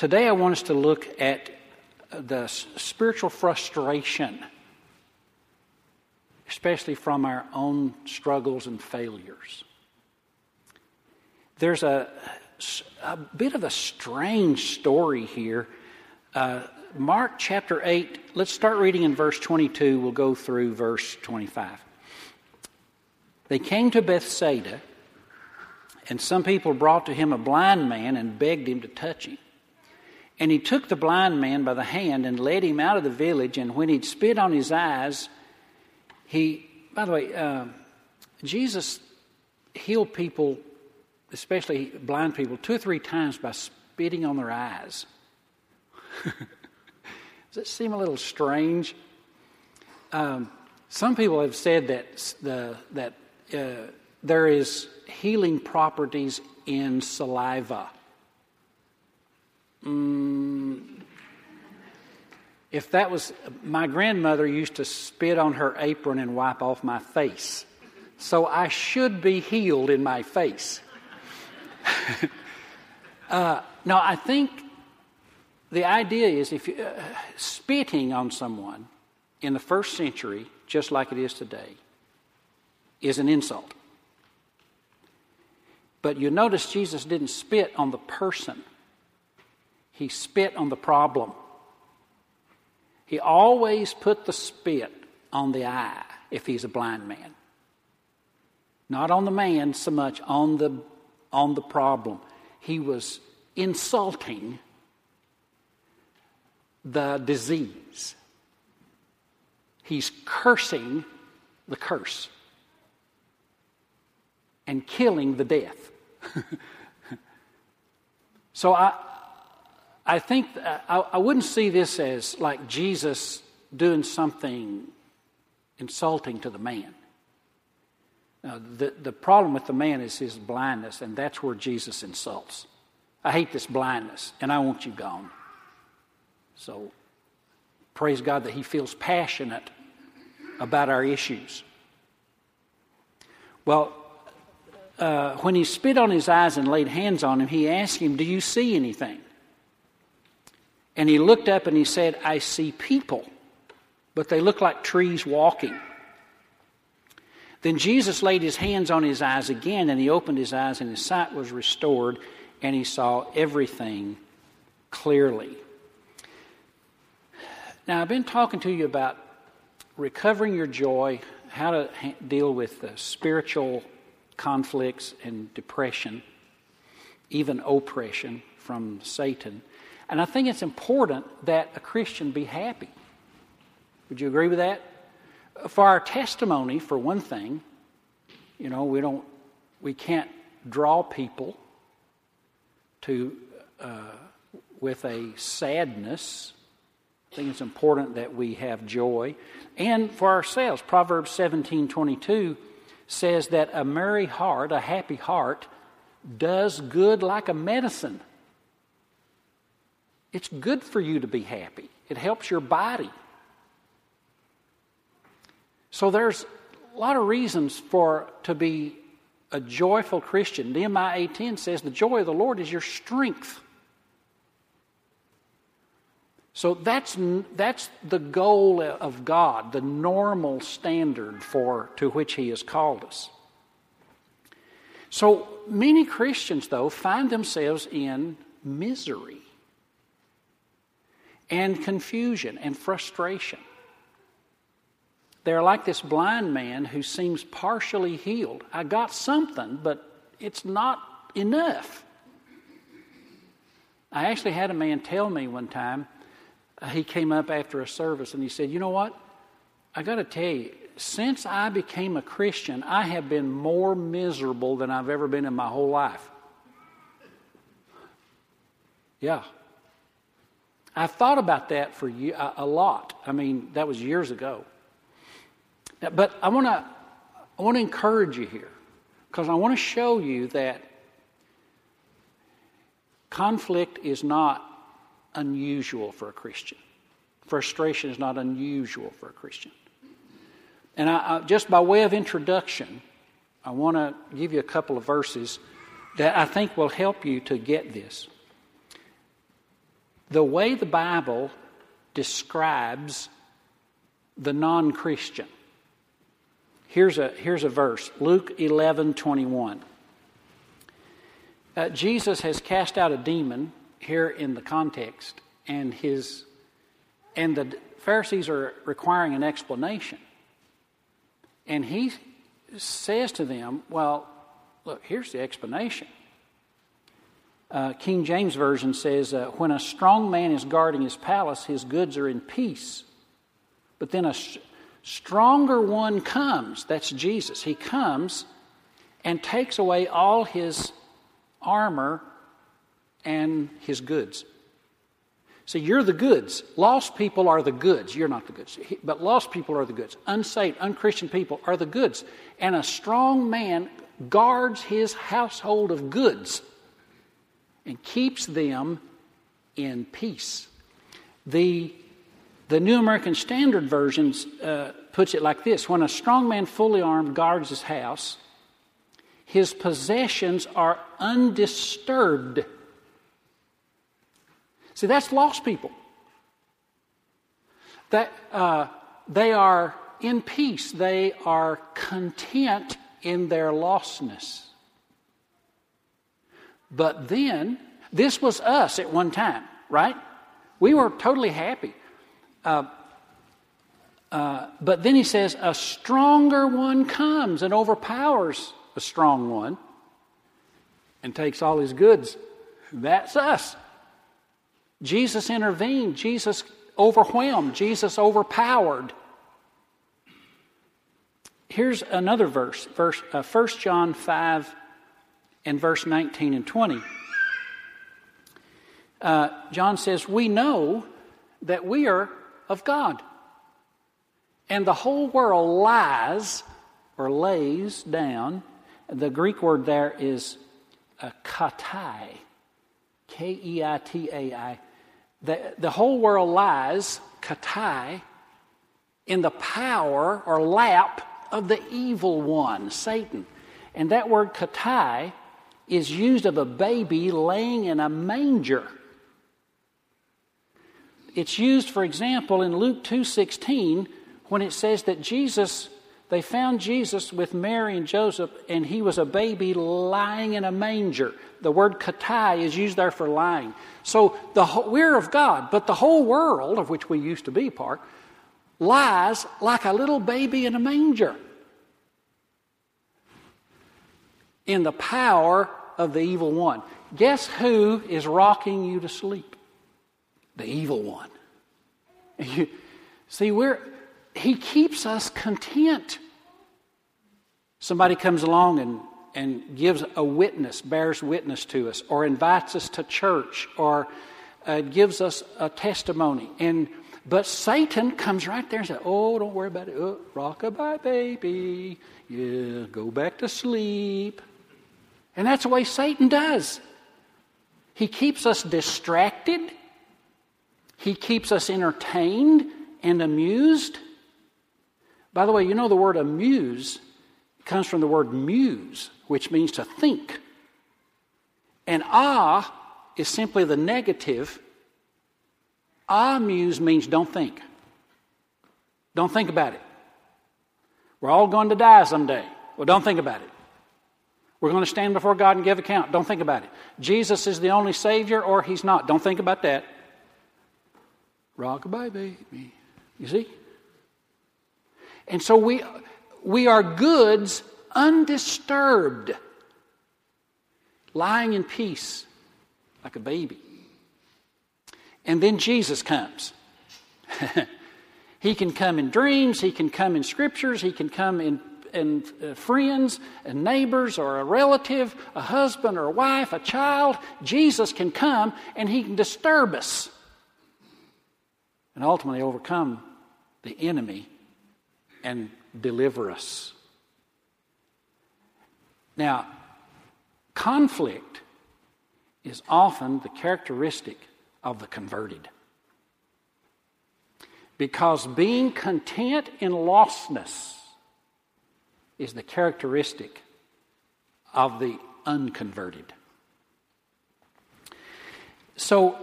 today I want us to look at the spiritual frustration, especially from our own struggles and failures. There's a, a bit of a strange story here. Uh, Mark chapter 8, let's start reading in verse 22. We'll go through verse 25. They came to Bethsaida, and some people brought to him a blind man and begged him to touch him. And he took the blind man by the hand and led him out of the village. And when he'd spit on his eyes, he, by the way, uh, Jesus healed people, especially blind people, two or three times by spitting on their eyes. Does that seem a little strange? Um, some people have said that, the, that uh, there is healing properties in saliva. Mm, if that was, my grandmother used to spit on her apron and wipe off my face. So I should be healed in my face. uh, no, I think the idea is if you, uh, spitting on someone in the first century, just like it is today, is an insult. But you notice Jesus didn't spit on the person he spit on the problem. He always put the spit on the eye if he's a blind man. Not on the man so much, on the, on the problem. He was insulting the disease. He's cursing the curse and killing the death. so I, I think I, I wouldn't see this as like Jesus doing something insulting to the man. Now, the, the problem with the man is his blindness, and that's where Jesus insults. I hate this blindness, and I want you gone. So, praise God that he feels passionate about our issues. Well, uh, when he spit on his eyes and laid hands on him, he asked him, Do you see anything? And he looked up and he said, I see people, but they look like trees walking. Then Jesus laid his hands on his eyes again, and he opened his eyes, and his sight was restored, and he saw everything clearly. Now, I've been talking to you about recovering your joy, how to deal with the spiritual conflicts and depression, even oppression from Satan. And I think it's important that a Christian be happy. Would you agree with that? For our testimony, for one thing, you know, we don't, we can't draw people to uh, with a sadness. I think it's important that we have joy, and for ourselves, Proverbs seventeen twenty two says that a merry heart, a happy heart, does good like a medicine. It's good for you to be happy, it helps your body. So there's a lot of reasons for to be a joyful Christian. Nehemiah 8:10 says the joy of the Lord is your strength. So that's, that's the goal of God, the normal standard for to which He has called us. So many Christians, though, find themselves in misery and confusion and frustration. They're like this blind man who seems partially healed. I got something, but it's not enough. I actually had a man tell me one time, uh, he came up after a service and he said, You know what? I got to tell you, since I became a Christian, I have been more miserable than I've ever been in my whole life. Yeah, I've thought about that for a lot. I mean, that was years ago. But I want to I want to encourage you here because I want to show you that conflict is not unusual for a Christian. Frustration is not unusual for a Christian. And I, I, just by way of introduction, I want to give you a couple of verses that I think will help you to get this. The way the Bible describes the non Christian. Here's a, here's a verse Luke 11 21. Uh, Jesus has cast out a demon here in the context, and, his, and the Pharisees are requiring an explanation. And he says to them, Well, look, here's the explanation. Uh, King James Version says, uh, When a strong man is guarding his palace, his goods are in peace. But then a stronger one comes. That's Jesus. He comes and takes away all his armor and his goods. See, you're the goods. Lost people are the goods. You're not the goods. But lost people are the goods. Unsaved, unchristian people are the goods. And a strong man guards his household of goods and keeps them in peace. The, the New American Standard Version uh, puts it like this When a strong man fully armed guards his house, his possessions are undisturbed. See, that's lost people. That uh, they are in peace, they are content in their lostness. But then, this was us at one time, right? We were totally happy. Uh, uh, but then he says, a stronger one comes and overpowers a strong one and takes all his goods. That's us. Jesus intervened. Jesus overwhelmed. Jesus overpowered. Here's another verse, verse uh, 1 John 5 and verse 19 and 20. Uh, John says, We know that we are of God. And the whole world lies or lays down. The Greek word there is uh, keitai, K E I T A I. The, the whole world lies, keitai, in the power or lap of the evil one, Satan. And that word keitai is used of a baby laying in a manger. It's used, for example, in Luke 2:16 when it says that Jesus they found Jesus with Mary and Joseph and he was a baby lying in a manger. The word keitai is used there for lying. So the, we're of God, but the whole world, of which we used to be part, lies like a little baby in a manger in the power of the evil one. Guess who is rocking you to sleep? The evil one. You, see, we're, he keeps us content. Somebody comes along and, and gives a witness, bears witness to us, or invites us to church, or uh, gives us a testimony. And but Satan comes right there and says, "Oh, don't worry about it. Oh, rockabye, baby. Yeah, go back to sleep." And that's the way Satan does. He keeps us distracted, he keeps us entertained and amused. By the way, you know the word amuse comes from the word muse, which means to think. And ah is simply the negative. Amuse means don't think. Don't think about it. We're all going to die someday. Well, don't think about it. We're going to stand before God and give account. Don't think about it. Jesus is the only Savior or He's not. Don't think about that. Rock Rockabye, baby. You see? And so we, we are goods undisturbed, lying in peace like a baby. And then Jesus comes. he can come in dreams, he can come in scriptures, he can come in and uh, friends and neighbors or a relative, a husband or a wife, a child, Jesus can come and he can disturb us and ultimately overcome the enemy and deliver us. Now, conflict is often the characteristic of the converted. Because being content in lostness is the characteristic of the unconverted. So,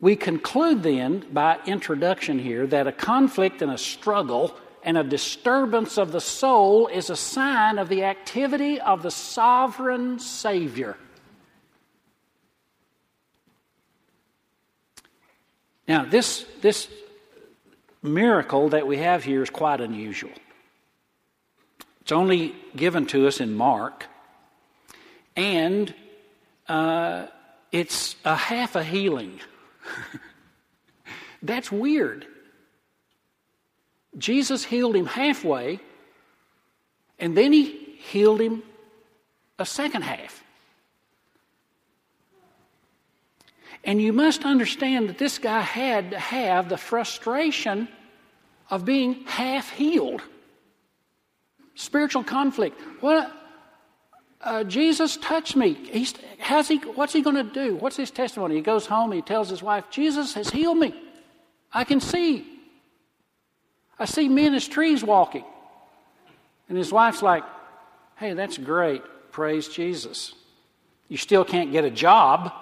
We conclude then, by introduction here, that a conflict and a struggle and a disturbance of the soul is a sign of the activity of the sovereign Savior. Now, this, this miracle that we have here is quite unusual. It's only given to us in Mark, and uh, it's a half a healing. That's weird. Jesus healed him halfway, and then he healed him a second half. And you must understand that this guy had to have the frustration of being half healed. Spiritual conflict. What? Uh, Jesus touched me. He's, how's he, what's he going to do? What's his testimony? He goes home, he tells his wife, Jesus has healed me. I can see. I see men as trees walking. And his wife's like, hey, that's great. Praise Jesus. You still can't get a job.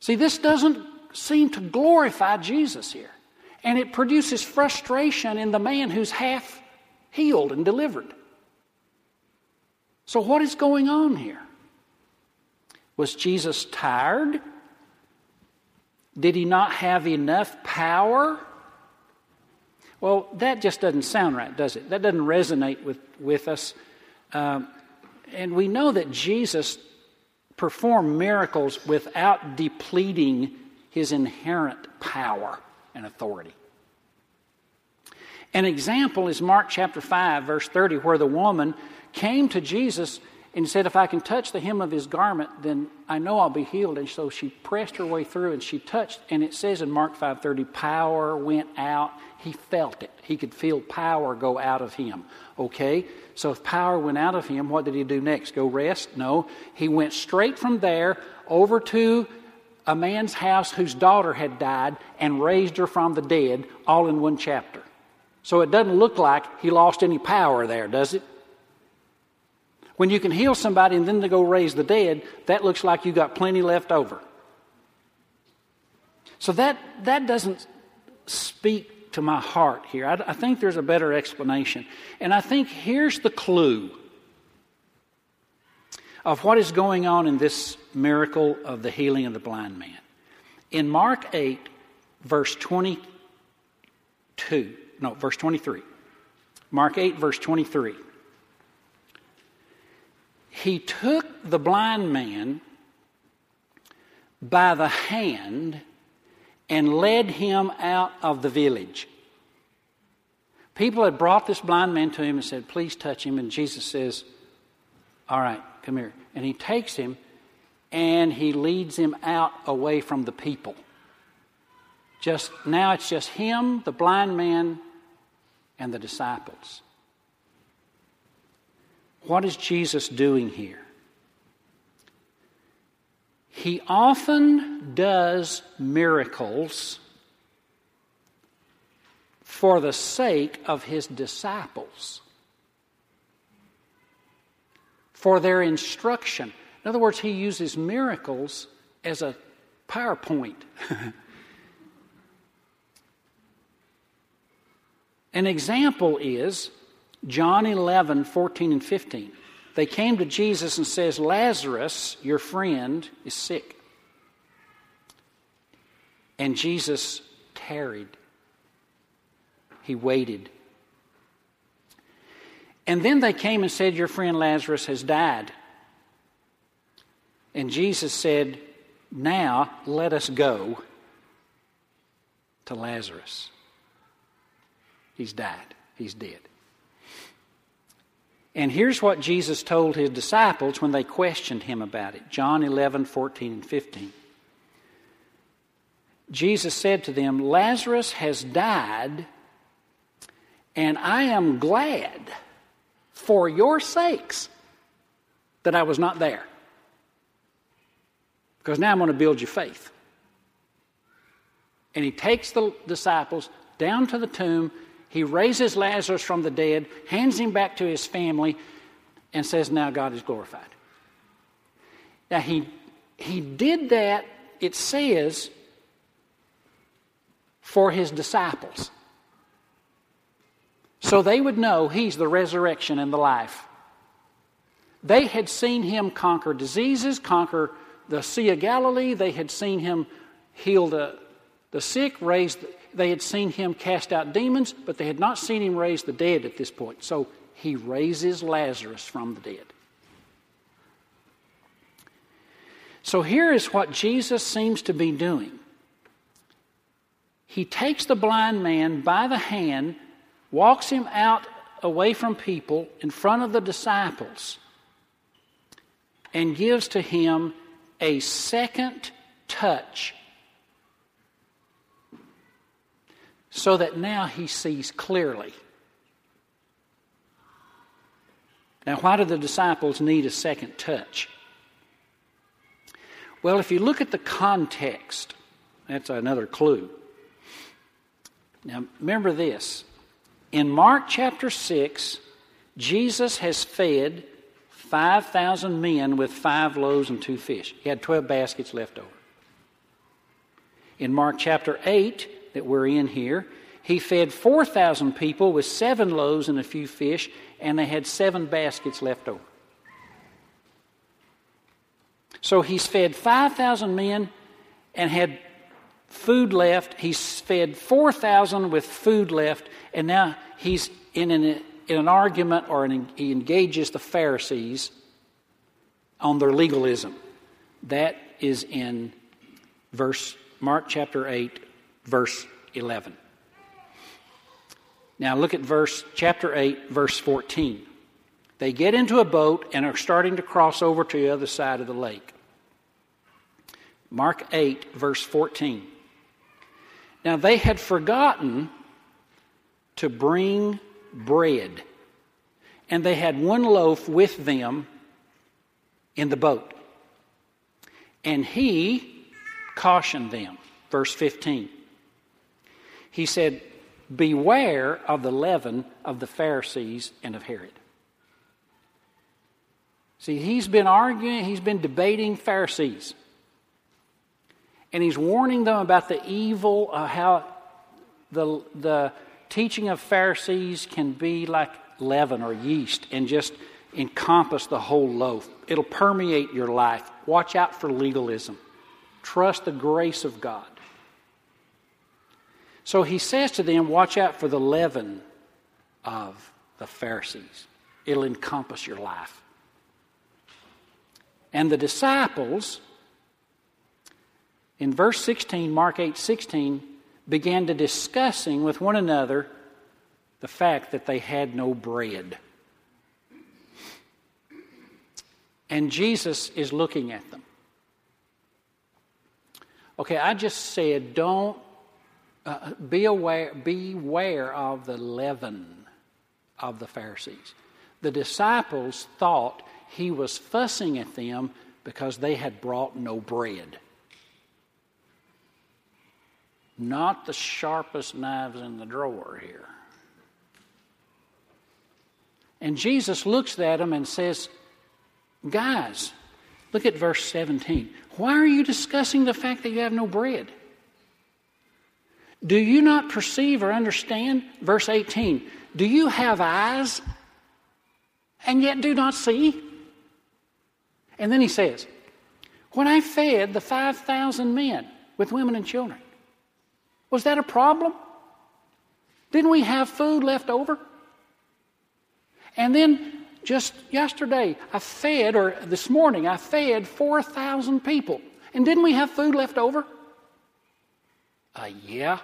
See, this doesn't seem to glorify Jesus here. And it produces frustration in the man who's half healed and delivered. So, what is going on here? Was Jesus tired? Did he not have enough power? Well, that just doesn't sound right, does it? That doesn't resonate with, with us. Um, and we know that Jesus performed miracles without depleting his inherent power and authority. An example is Mark chapter 5, verse 30, where the woman came to Jesus and he said, If I can touch the hem of his garment, then I know I'll be healed. And so she pressed her way through and she touched, and it says in Mark 5:30, power went out. He felt it. He could feel power go out of him. Okay? So if power went out of him, what did he do next? Go rest? No. He went straight from there over to a man's house whose daughter had died and raised her from the dead, all in one chapter. So it doesn't look like he lost any power there, does it? When you can heal somebody and then to go raise the dead, that looks like you got plenty left over. So that, that doesn't speak to my heart here. I, I think there's a better explanation. And I think here's the clue of what is going on in this miracle of the healing of the blind man. In Mark 8, verse 22, no, verse 23. Mark 8, verse 23 he took the blind man by the hand and led him out of the village. People had brought this blind man to him and said, Please touch him. And Jesus says, All right, come here. And he takes him and he leads him out away from the people. Just now it's just him, the blind man, and the disciples. What is Jesus doing here? He often does miracles for the sake of his disciples, for their instruction. In other words, he uses miracles as a PowerPoint. An example is John 11, 14 and 15. They came to Jesus and says, Lazarus, your friend, is sick. And Jesus tarried. He waited. And then they came and said, Your friend Lazarus has died. And Jesus said, Now let us go to Lazarus. He's died, he's dead. And here's what Jesus told his disciples when they questioned him about it John 11, 14, and 15. Jesus said to them, Lazarus has died, and I am glad for your sakes that I was not there. Because now I'm going to build your faith. And he takes the disciples down to the tomb he raises Lazarus from the dead, hands him back to his family, and says, Now God is glorified. Now, he, he did that it says, for his disciples. So they would know he's the resurrection and the life. They had seen him conquer diseases, conquer the Sea of Galilee. They had seen him heal the, the sick, raise the, they had seen him cast out demons, but they had not seen him raise the dead at this point. So he raises Lazarus from the dead. So here is what Jesus seems to be doing. He takes the blind man by the hand, walks him out away from people in front of the disciples, and gives to him a second touch so that now he sees clearly. Now, why do the disciples need a second touch? Well, if you look at the context, that's another clue. Now, remember this. In Mark chapter 6, Jesus has fed 5,000 men with five loaves and two fish. He had 12 baskets left over. In Mark chapter 8, that we're in here, he fed 4,000 people with seven loaves and a few fish, and they had seven baskets left over. So he's fed 5,000 men and had food left. He's fed 4,000 with food left, and now he's in an in an argument or an, he engages the Pharisees on their legalism. That is in verse Mark chapter 8 verse 11. Now look at verse chapter 8 verse 14. They get into a boat and are starting to cross over to the other side of the lake. Mark 8 verse 14. Now they had forgotten to bring bread. And they had one loaf with them in the boat. And he cautioned them. Verse 15. He said, Beware of the leaven of the Pharisees and of Herod. See, he's been arguing, he's been debating Pharisees. And he's warning them about the evil, of how the, the teaching of Pharisees can be like leaven or yeast and just encompass the whole loaf. It'll permeate your life. Watch out for legalism. Trust the grace of God. So he says to them, Watch out for the leaven of the Pharisees. It'll encompass your life. And the disciples, in verse 16, Mark 8 16, began to discussing with one another the fact that they had no bread. And Jesus is looking at them. Okay, I just said don't uh, be aware beware of the leaven of the Pharisees. The disciples thought he was fussing at them because they had brought no bread not the sharpest knives in the drawer here. And Jesus looks at them and says, Guys, look at verse 17. Why are you discussing the fact that you have no bread? Do you not perceive or understand? Verse 18. Do you have eyes and yet do not see? And then he says, When I fed the 5,000 men with women and children, was that a problem? Didn't we have food left over? And then just yesterday, I fed, or this morning, I fed 4,000 people. And didn't we have food left over? Uh, yeah.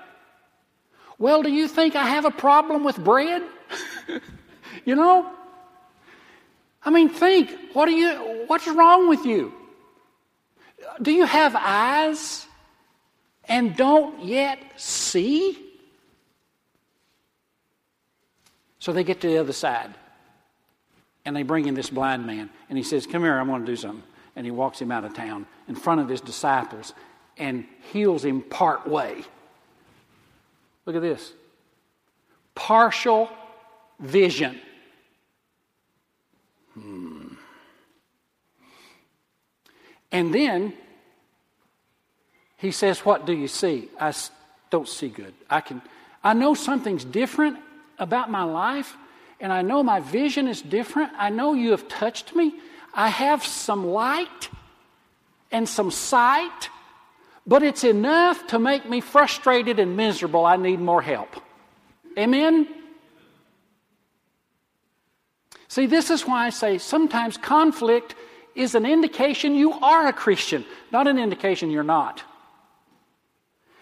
Well, do you think I have a problem with bread? you know? I mean, think. What are you, what's wrong with you? Do you have eyes? and don't yet see? So they get to the other side and they bring in this blind man and he says, Come here, I want to do something. And he walks him out of town in front of his disciples and heals him part way. Look at this partial vision. Hmm. And then he says, What do you see? I don't see good. I can I know something's different about my life, and I know my vision is different. I know you have touched me. I have some light and some sight, but it's enough to make me frustrated and miserable. I need more help. Amen? See, this is why I say sometimes conflict is an indication you are a Christian, not an indication you're not.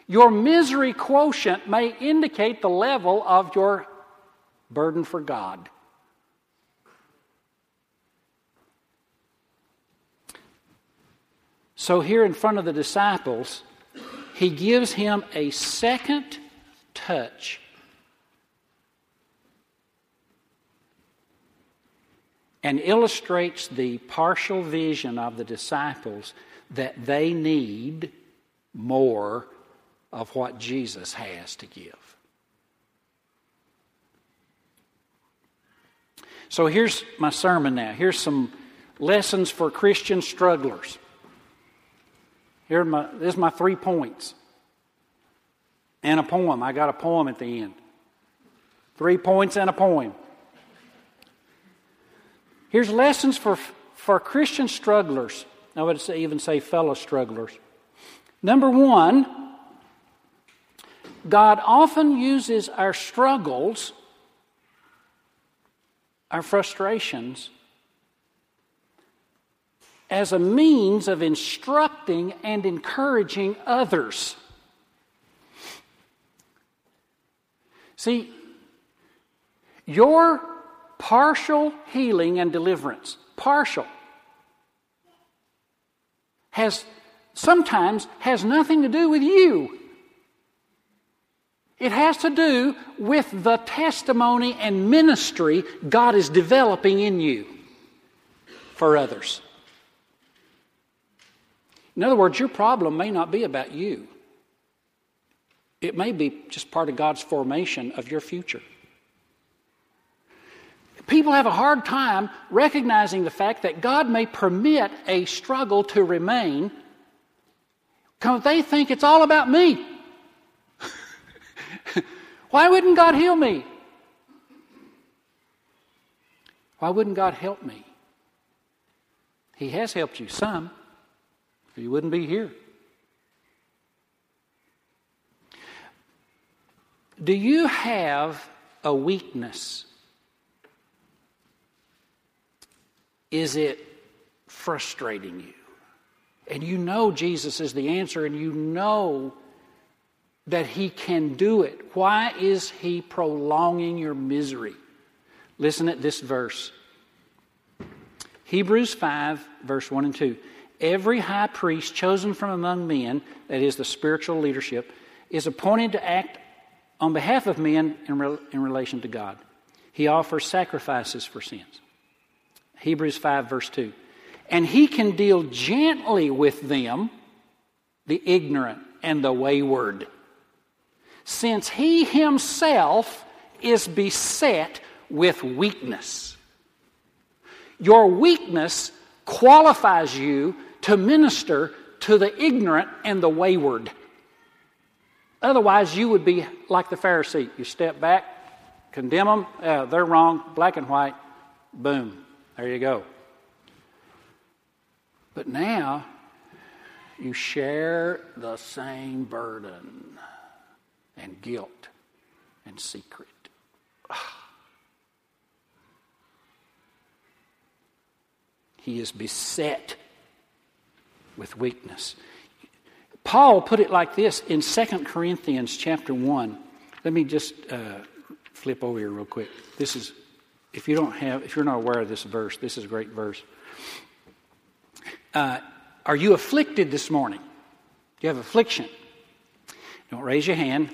Your misery quotient may indicate the level of your burden for God. So, here in front of the disciples, he gives him a second touch. And illustrates the partial vision of the disciples that they need more of what Jesus has to give. So here's my sermon now. Here's some lessons for Christian strugglers. Here my, this is my three points. And a poem. I got a poem at the end. Three points and a poem. Here's lessons for, for Christian strugglers. I would say, even say fellow strugglers. Number one, God often uses our struggles, our frustrations, as a means of instructing and encouraging others. See, your partial healing and deliverance, partial, has sometimes has nothing to do with you. It has to do with the testimony and ministry God is developing in you for others. In other words, your problem may not be about you, it may be just part of God's formation of your future. People have a hard time recognizing the fact that God may permit a struggle to remain because they think it's all about me. Why wouldn't God heal me? Why wouldn't God help me? He has helped you some, or you wouldn't be here. Do you have a weakness? Is it frustrating you? And you know Jesus is the answer, and you know that He can do it. Why is He prolonging your misery? Listen at this verse Hebrews 5, verse 1 and 2. Every high priest chosen from among men, that is the spiritual leadership, is appointed to act on behalf of men in, re- in relation to God. He offers sacrifices for sins. Hebrews 5, verse 2. And he can deal gently with them, the ignorant and the wayward since he himself is beset with weakness. Your weakness qualifies you to minister to the ignorant and the wayward. Otherwise, you would be like the Pharisee. You step back, condemn them, uh, they're wrong, black and white, boom, there you go. But now, you share the same burden and guilt and secret. He is beset with weakness. Paul put it like this in 2 Corinthians chapter 1. Let me just uh, flip over here real quick. This is, if you don't have, if you're not aware of this verse, this is a great verse. Uh, are you afflicted this morning? Do you have affliction? Don't raise your hand.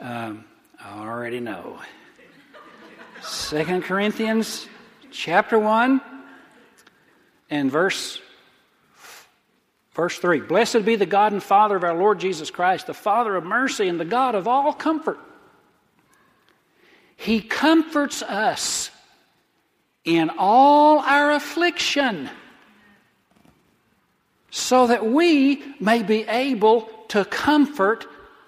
Um, I already know. Second Corinthians chapter 1 and verse verse 3. Blessed be the God and Father of our Lord Jesus Christ, the Father of mercy and the God of all comfort. He comforts us in all our affliction so that we may be able to comfort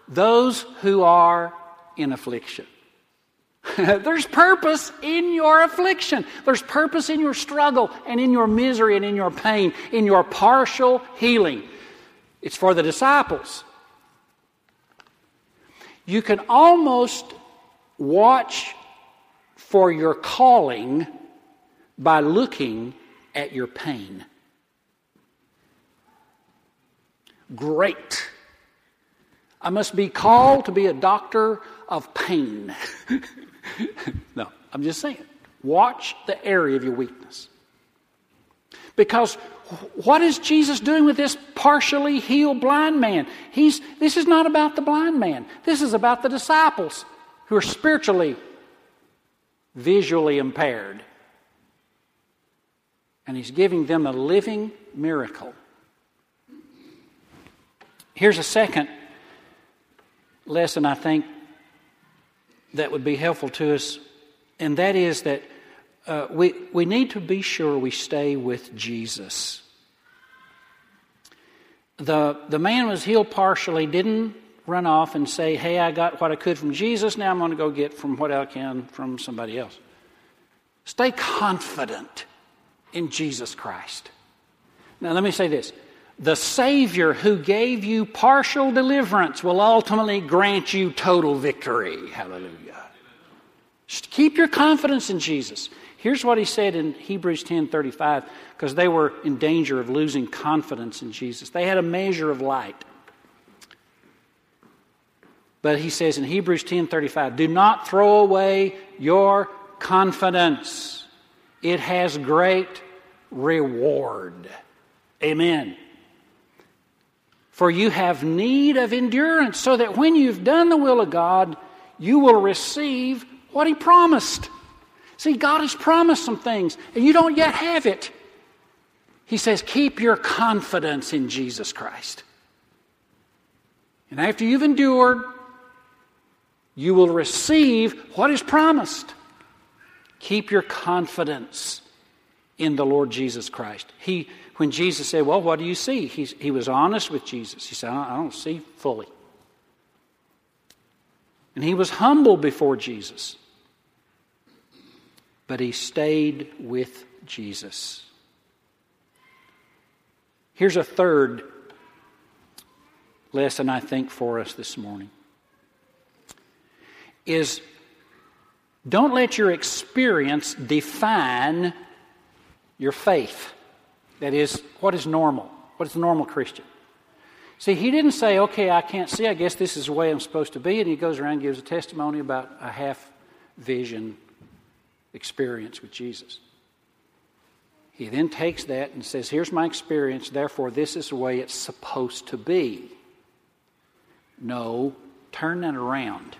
those who are in affliction. There's purpose in your affliction. There's purpose in your struggle and in your misery and in your pain, in your partial healing. It's for the disciples. You can almost watch for your calling by looking at your pain. Great. I must be called to be a doctor of pain. no, I'm just saying. Watch the area of your weakness. Because what is Jesus doing with this partially healed blind man? He's, this is not about the blind man. This is about the disciples who are spiritually, visually impaired. And he's giving them a living miracle. Here's a second lesson I think that would be helpful to us, and that is that uh, we, we need to be sure we stay with Jesus. The, the man was healed partially, didn't run off and say, Hey, I got what I could from Jesus, now I'm going to go get from what I can from somebody else. Stay confident in Jesus Christ. Now, let me say this the Savior who gave you partial deliverance will ultimately grant you total victory. Hallelujah. Just keep your confidence in Jesus. Here's what he said in Hebrews 10:35 because they were in danger of losing confidence in Jesus. They had a measure of light. But he says in Hebrews 10:35, "Do not throw away your confidence. It has great reward." Amen. For you have need of endurance, so that when you've done the will of God, you will receive what He promised. See, God has promised some things, and you don't yet have it. He says, Keep your confidence in Jesus Christ. And after you've endured, you will receive what is promised. Keep your confidence in the Lord Jesus Christ. He when Jesus said, Well, what do you see? He's, he was honest with Jesus. He said, I don't, I don't see fully. And he was humble before Jesus. But he stayed with Jesus. Here's a third lesson I think for us this morning is don't let your experience define your faith. That is, what is normal? What is a normal Christian? See, he didn't say, okay, I can't see, I guess this is the way I'm supposed to be, and he goes around and gives a testimony about a half vision experience with Jesus. He then takes that and says, here's my experience, therefore, this is the way it's supposed to be. No, turn that around.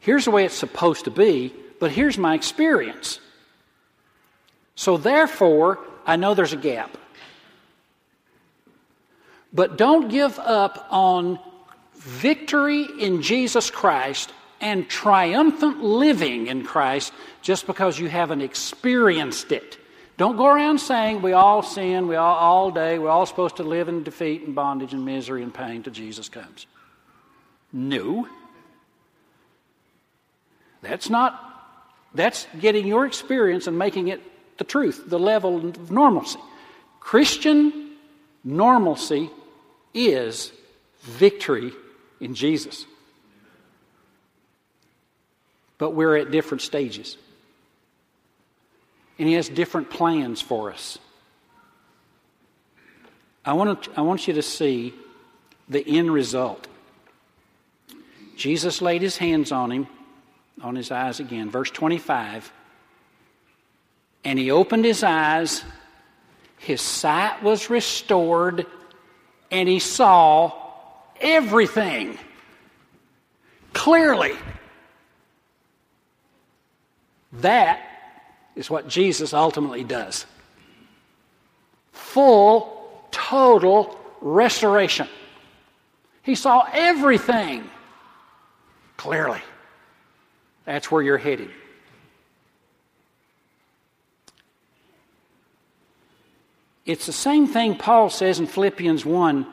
Here's the way it's supposed to be, but here's my experience. So therefore, I know there's a gap. But don't give up on victory in Jesus Christ and triumphant living in Christ just because you haven't experienced it. Don't go around saying we all sin, we all all day, we're all supposed to live in defeat and bondage and misery and pain till Jesus comes. No. That's not that's getting your experience and making it the truth, the level of normalcy. Christian normalcy is victory in Jesus. But we're at different stages. And He has different plans for us. I want, to, I want you to see the end result. Jesus laid his hands on him, on his eyes again. Verse 25 and he opened his eyes, his sight was restored, and he saw everything clearly. That is what Jesus ultimately does full, total restoration. He saw everything clearly. That's where you're headed. It's the same thing Paul says in Philippians 1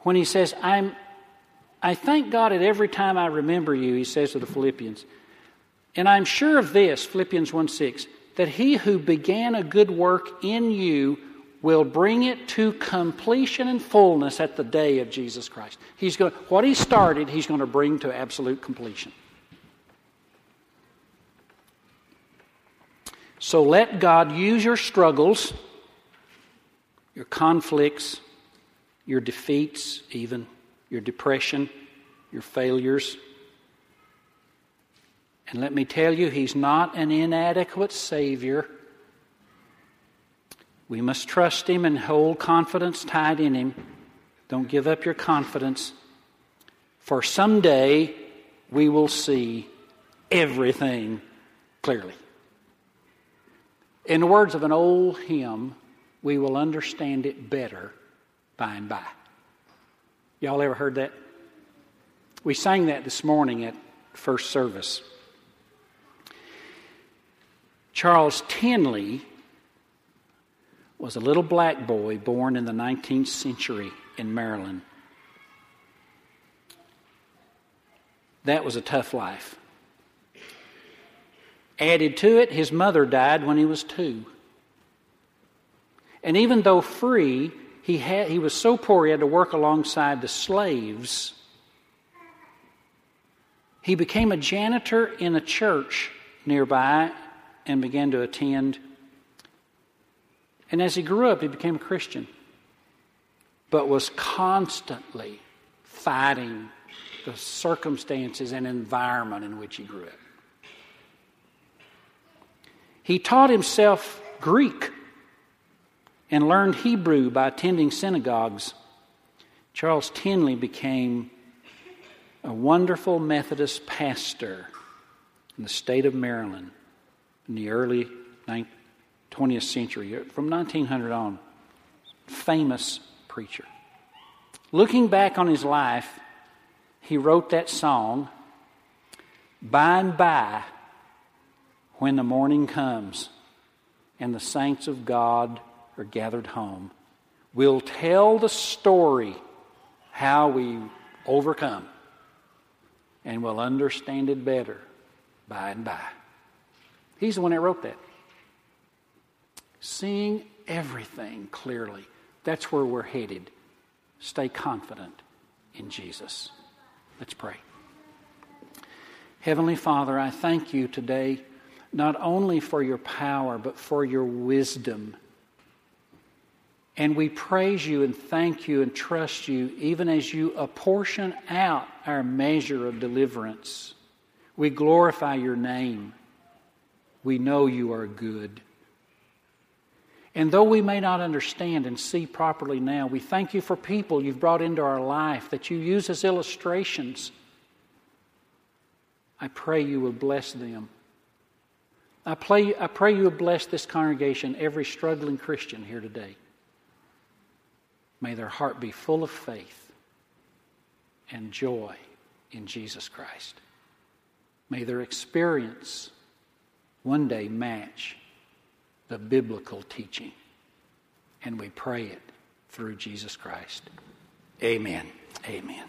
when he says, I'm, I thank God at every time I remember you, he says to the Philippians. And I'm sure of this, Philippians 1 6, that he who began a good work in you will bring it to completion and fullness at the day of Jesus Christ. He's going, what he started, he's going to bring to absolute completion. So let God use your struggles, your conflicts, your defeats, even your depression, your failures. And let me tell you, He's not an inadequate Savior. We must trust Him and hold confidence tied in Him. Don't give up your confidence, for someday we will see everything clearly. In the words of an old hymn, we will understand it better by and by. Y'all ever heard that? We sang that this morning at first service. Charles Tindley was a little black boy born in the 19th century in Maryland. That was a tough life. Added to it, his mother died when he was two. And even though free, he, had, he was so poor he had to work alongside the slaves. He became a janitor in a church nearby and began to attend. And as he grew up, he became a Christian, but was constantly fighting the circumstances and environment in which he grew up. He taught himself Greek and learned Hebrew by attending synagogues. Charles Tindley became a wonderful Methodist pastor in the state of Maryland in the early 20th century, from 1900 on. Famous preacher. Looking back on his life, he wrote that song, By and by, when the morning comes and the saints of God are gathered home, we'll tell the story how we overcome and we'll understand it better by and by. He's the one that wrote that. Seeing everything clearly. That's where we're headed. Stay confident in Jesus. Let's pray. Heavenly Father, I thank you today not only for your power, but for your wisdom. And we praise you and thank you and trust you even as you apportion out our measure of deliverance. We glorify your name. We know you are good. And though we may not understand and see properly now, we thank you for people you've brought into our life that you use as illustrations. I pray you will bless them I pray, I pray you will bless this congregation, every struggling Christian here today. May their heart be full of faith and joy in Jesus Christ. May their experience one day match the biblical teaching. And we pray it through Jesus Christ. Amen. Amen.